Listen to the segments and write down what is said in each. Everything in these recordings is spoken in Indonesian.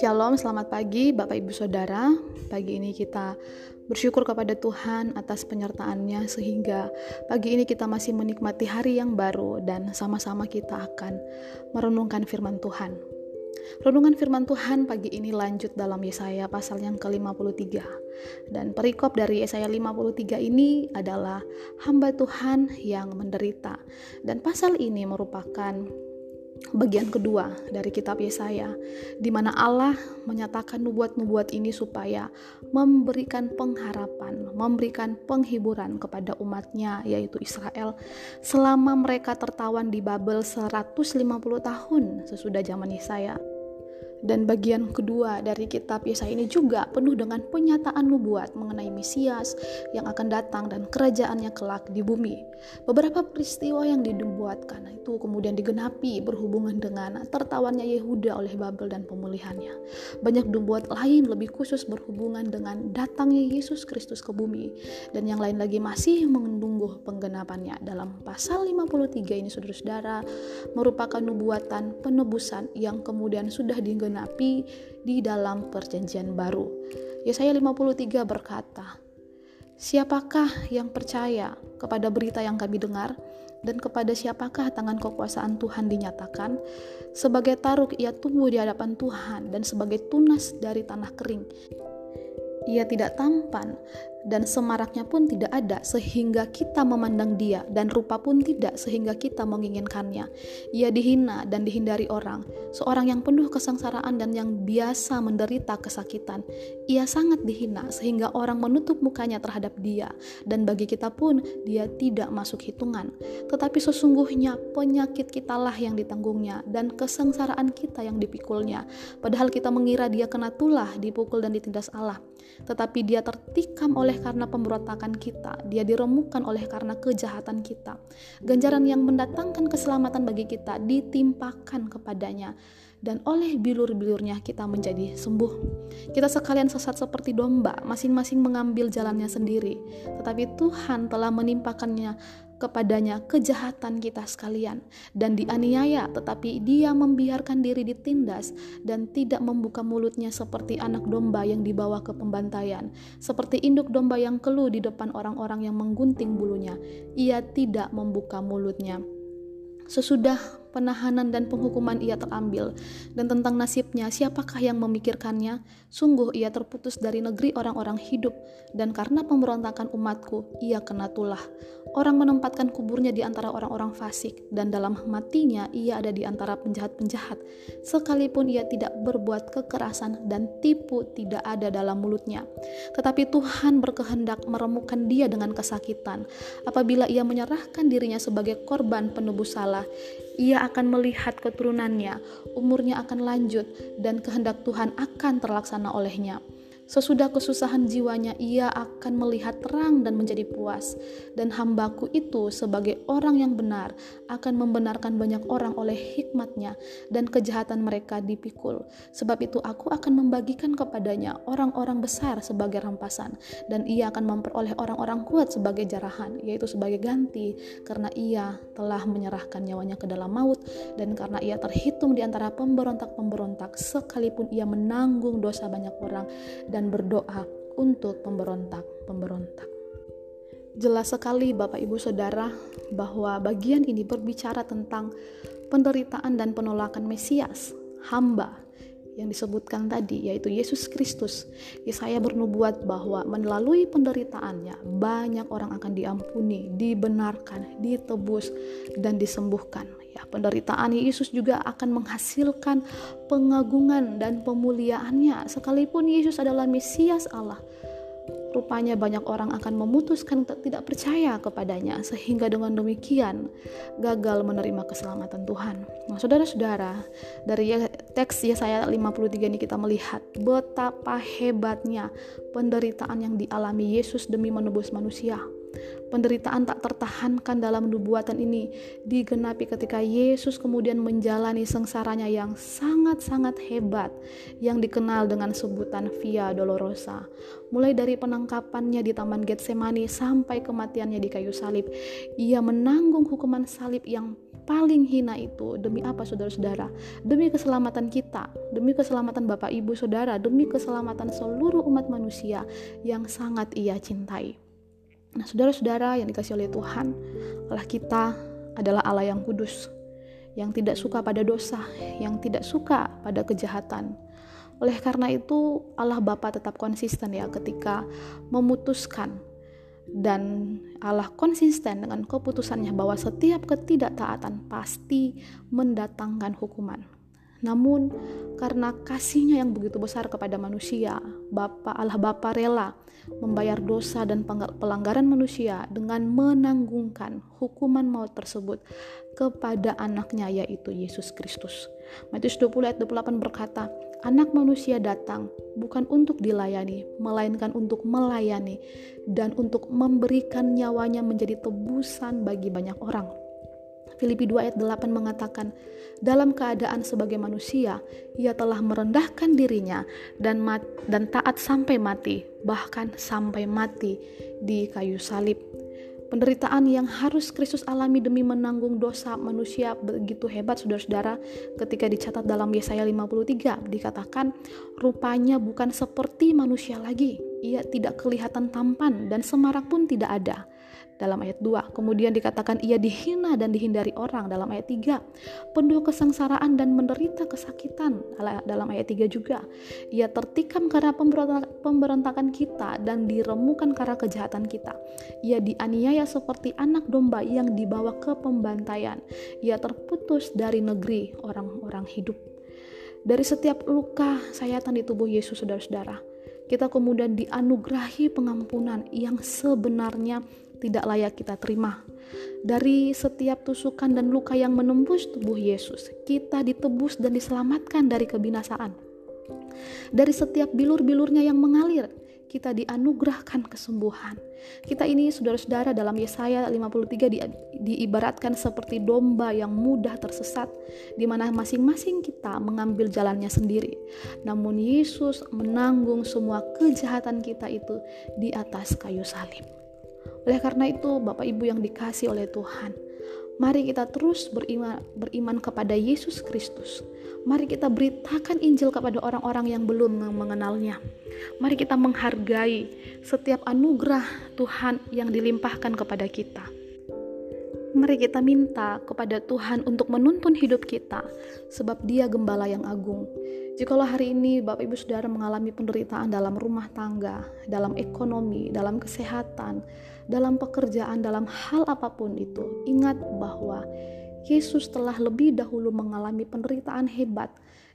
Shalom, selamat pagi Bapak Ibu Saudara. Pagi ini kita bersyukur kepada Tuhan atas penyertaannya sehingga pagi ini kita masih menikmati hari yang baru dan sama-sama kita akan merenungkan firman Tuhan. Renungan firman Tuhan pagi ini lanjut dalam Yesaya pasal yang ke-53. Dan perikop dari Yesaya 53 ini adalah hamba Tuhan yang menderita. Dan pasal ini merupakan bagian kedua dari kitab Yesaya di mana Allah menyatakan nubuat-nubuat ini supaya memberikan pengharapan, memberikan penghiburan kepada umatnya yaitu Israel selama mereka tertawan di Babel 150 tahun sesudah zaman Yesaya. Dan bagian kedua dari kitab Yesaya ini juga penuh dengan penyataan nubuat mengenai Mesias yang akan datang dan kerajaannya kelak di bumi. Beberapa peristiwa yang dibuatkan itu kemudian digenapi berhubungan dengan tertawannya Yehuda oleh Babel dan pemulihannya. Banyak nubuat lain lebih khusus berhubungan dengan datangnya Yesus Kristus ke bumi dan yang lain lagi masih menunggu penggenapannya. Dalam pasal 53 ini saudara-saudara merupakan nubuatan penebusan yang kemudian sudah digenapi digenapi di dalam perjanjian baru. Yesaya 53 berkata, Siapakah yang percaya kepada berita yang kami dengar dan kepada siapakah tangan kekuasaan Tuhan dinyatakan? Sebagai taruk ia tumbuh di hadapan Tuhan dan sebagai tunas dari tanah kering. Ia tidak tampan dan semaraknya pun tidak ada sehingga kita memandang dia dan rupa pun tidak sehingga kita menginginkannya. Ia dihina dan dihindari orang, seorang yang penuh kesengsaraan dan yang biasa menderita kesakitan. Ia sangat dihina sehingga orang menutup mukanya terhadap dia dan bagi kita pun dia tidak masuk hitungan. Tetapi sesungguhnya penyakit kitalah yang ditanggungnya dan kesengsaraan kita yang dipikulnya. Padahal kita mengira dia kena tulah, dipukul dan ditindas Allah. Tetapi dia tertikam oleh karena pemberontakan kita, dia diremukkan oleh karena kejahatan kita. Ganjaran yang mendatangkan keselamatan bagi kita ditimpakan kepadanya dan oleh bilur-bilurnya kita menjadi sembuh. Kita sekalian sesat seperti domba, masing-masing mengambil jalannya sendiri. Tetapi Tuhan telah menimpakannya kepadanya kejahatan kita sekalian dan dianiaya tetapi dia membiarkan diri ditindas dan tidak membuka mulutnya seperti anak domba yang dibawa ke pembantaian seperti induk domba yang keluh di depan orang-orang yang menggunting bulunya. Ia tidak membuka mulutnya. Sesudah penahanan dan penghukuman ia terambil, dan tentang nasibnya siapakah yang memikirkannya? Sungguh ia terputus dari negeri orang-orang hidup, dan karena pemberontakan umatku, ia kena tulah. Orang menempatkan kuburnya di antara orang-orang fasik, dan dalam matinya ia ada di antara penjahat-penjahat. Sekalipun ia tidak berbuat kekerasan dan tipu tidak ada dalam mulutnya. Tetapi Tuhan berkehendak meremukkan dia dengan kesakitan. Apabila ia menyerahkan dirinya sebagai korban penebus salah, ia akan melihat keturunannya, umurnya akan lanjut, dan kehendak Tuhan akan terlaksana olehnya. Sesudah kesusahan jiwanya, ia akan melihat terang dan menjadi puas. Dan hambaku itu sebagai orang yang benar akan membenarkan banyak orang oleh hikmatnya dan kejahatan mereka dipikul. Sebab itu aku akan membagikan kepadanya orang-orang besar sebagai rampasan. Dan ia akan memperoleh orang-orang kuat sebagai jarahan, yaitu sebagai ganti. Karena ia telah menyerahkan nyawanya ke dalam maut. Dan karena ia terhitung di antara pemberontak-pemberontak, sekalipun ia menanggung dosa banyak orang. Dan dan berdoa untuk pemberontak-pemberontak. Jelas sekali Bapak Ibu Saudara bahwa bagian ini berbicara tentang penderitaan dan penolakan Mesias, hamba yang disebutkan tadi yaitu Yesus Kristus. Yesaya bernubuat bahwa melalui penderitaannya banyak orang akan diampuni, dibenarkan, ditebus dan disembuhkan. Ya, penderitaan Yesus juga akan menghasilkan pengagungan dan pemuliaannya sekalipun Yesus adalah Mesias Allah Rupanya banyak orang akan memutuskan untuk tidak percaya kepadanya sehingga dengan demikian gagal menerima keselamatan Tuhan. Nah, saudara-saudara, dari ya, teks Yesaya 53 ini kita melihat betapa hebatnya penderitaan yang dialami Yesus demi menebus manusia. Penderitaan tak tertahankan dalam nubuatan ini digenapi ketika Yesus kemudian menjalani sengsaranya yang sangat-sangat hebat yang dikenal dengan sebutan Via Dolorosa. Mulai dari penangkapannya di Taman Getsemani sampai kematiannya di kayu salib, ia menanggung hukuman salib yang paling hina itu demi apa saudara-saudara? Demi keselamatan kita, demi keselamatan Bapak Ibu Saudara, demi keselamatan seluruh umat manusia yang sangat ia cintai. Nah, saudara-saudara yang dikasih oleh Tuhan, Allah kita adalah Allah yang kudus, yang tidak suka pada dosa, yang tidak suka pada kejahatan. Oleh karena itu, Allah Bapa tetap konsisten ya ketika memutuskan dan Allah konsisten dengan keputusannya bahwa setiap ketidaktaatan pasti mendatangkan hukuman. Namun karena kasihnya yang begitu besar kepada manusia, Bapa Allah Bapa rela membayar dosa dan pelanggaran manusia dengan menanggungkan hukuman maut tersebut kepada anaknya yaitu Yesus Kristus. Matius 20 ayat 28 berkata, Anak manusia datang bukan untuk dilayani, melainkan untuk melayani dan untuk memberikan nyawanya menjadi tebusan bagi banyak orang. Filipi 2 ayat 8 mengatakan, dalam keadaan sebagai manusia, ia telah merendahkan dirinya dan mat, dan taat sampai mati, bahkan sampai mati di kayu salib. Penderitaan yang harus Kristus alami demi menanggung dosa manusia begitu hebat saudara-saudara ketika dicatat dalam Yesaya 53 dikatakan rupanya bukan seperti manusia lagi ia tidak kelihatan tampan dan semarak pun tidak ada dalam ayat 2. Kemudian dikatakan ia dihina dan dihindari orang dalam ayat 3. Penuh kesengsaraan dan menderita kesakitan dalam ayat 3 juga. Ia tertikam karena pemberontakan kita dan diremukan karena kejahatan kita. Ia dianiaya seperti anak domba yang dibawa ke pembantaian. Ia terputus dari negeri orang-orang hidup. Dari setiap luka sayatan di tubuh Yesus, saudara-saudara, kita kemudian dianugerahi pengampunan yang sebenarnya tidak layak kita terima. Dari setiap tusukan dan luka yang menembus tubuh Yesus, kita ditebus dan diselamatkan dari kebinasaan. Dari setiap bilur-bilurnya yang mengalir, kita dianugerahkan kesembuhan. Kita ini saudara-saudara dalam Yesaya 53 di, diibaratkan seperti domba yang mudah tersesat di mana masing-masing kita mengambil jalannya sendiri. Namun Yesus menanggung semua kejahatan kita itu di atas kayu salib. Oleh karena itu, Bapak Ibu yang dikasih oleh Tuhan, mari kita terus beriman, beriman kepada Yesus Kristus. Mari kita beritakan Injil kepada orang-orang yang belum mengenalnya. Mari kita menghargai setiap anugerah Tuhan yang dilimpahkan kepada kita. Mari kita minta kepada Tuhan untuk menuntun hidup kita, sebab Dia gembala yang agung. Jikalau hari ini Bapak Ibu Saudara mengalami penderitaan dalam rumah tangga, dalam ekonomi, dalam kesehatan, dalam pekerjaan, dalam hal apa pun itu, ingat bahwa Yesus telah lebih dahulu mengalami penderitaan hebat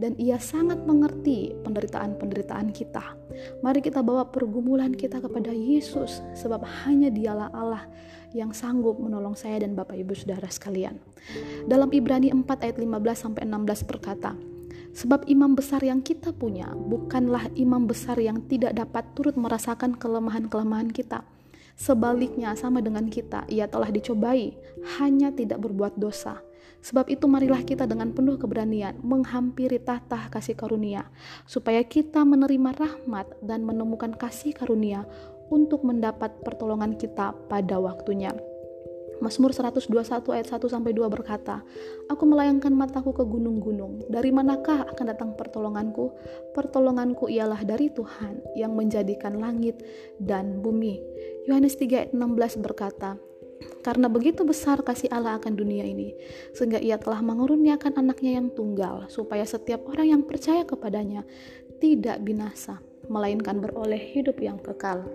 dan ia sangat mengerti penderitaan-penderitaan kita. Mari kita bawa pergumulan kita kepada Yesus sebab hanya dialah Allah yang sanggup menolong saya dan Bapak Ibu Saudara sekalian. Dalam Ibrani 4 ayat 15 sampai 16 berkata, Sebab imam besar yang kita punya bukanlah imam besar yang tidak dapat turut merasakan kelemahan-kelemahan kita. Sebaliknya sama dengan kita, ia telah dicobai, hanya tidak berbuat dosa. Sebab itu marilah kita dengan penuh keberanian menghampiri tahta kasih karunia, supaya kita menerima rahmat dan menemukan kasih karunia untuk mendapat pertolongan kita pada waktunya. Mazmur 121 ayat 1 sampai 2 berkata, Aku melayangkan mataku ke gunung-gunung. Dari manakah akan datang pertolonganku? Pertolonganku ialah dari Tuhan yang menjadikan langit dan bumi. Yohanes 3 ayat 16 berkata, karena begitu besar kasih Allah akan dunia ini, sehingga ia telah mengurniakan anaknya yang tunggal, supaya setiap orang yang percaya kepadanya tidak binasa, melainkan beroleh hidup yang kekal.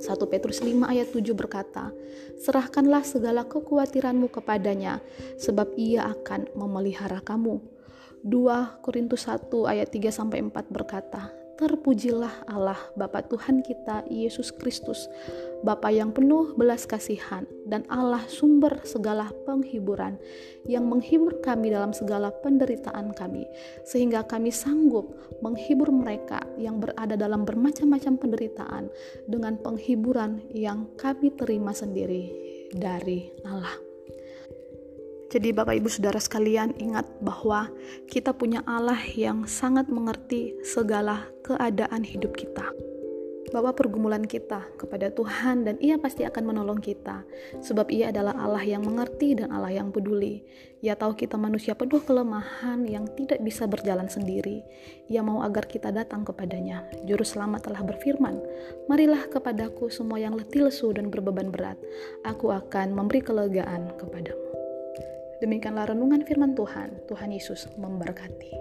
1 Petrus 5 ayat 7 berkata, Serahkanlah segala kekhawatiranmu kepadanya, sebab ia akan memelihara kamu. 2 Korintus 1 ayat 3 sampai 4 berkata, terpujilah Allah Bapa Tuhan kita Yesus Kristus, Bapa yang penuh belas kasihan dan Allah sumber segala penghiburan yang menghibur kami dalam segala penderitaan kami sehingga kami sanggup menghibur mereka yang berada dalam bermacam-macam penderitaan dengan penghiburan yang kami terima sendiri dari Allah. Jadi Bapak Ibu Saudara sekalian ingat bahwa kita punya Allah yang sangat mengerti segala keadaan hidup kita. Bawa pergumulan kita kepada Tuhan dan ia pasti akan menolong kita. Sebab ia adalah Allah yang mengerti dan Allah yang peduli. Ia tahu kita manusia penuh kelemahan yang tidak bisa berjalan sendiri. Ia mau agar kita datang kepadanya. Juru selamat telah berfirman, Marilah kepadaku semua yang letih lesu dan berbeban berat. Aku akan memberi kelegaan kepadamu. Demikianlah renungan firman Tuhan. Tuhan Yesus memberkati.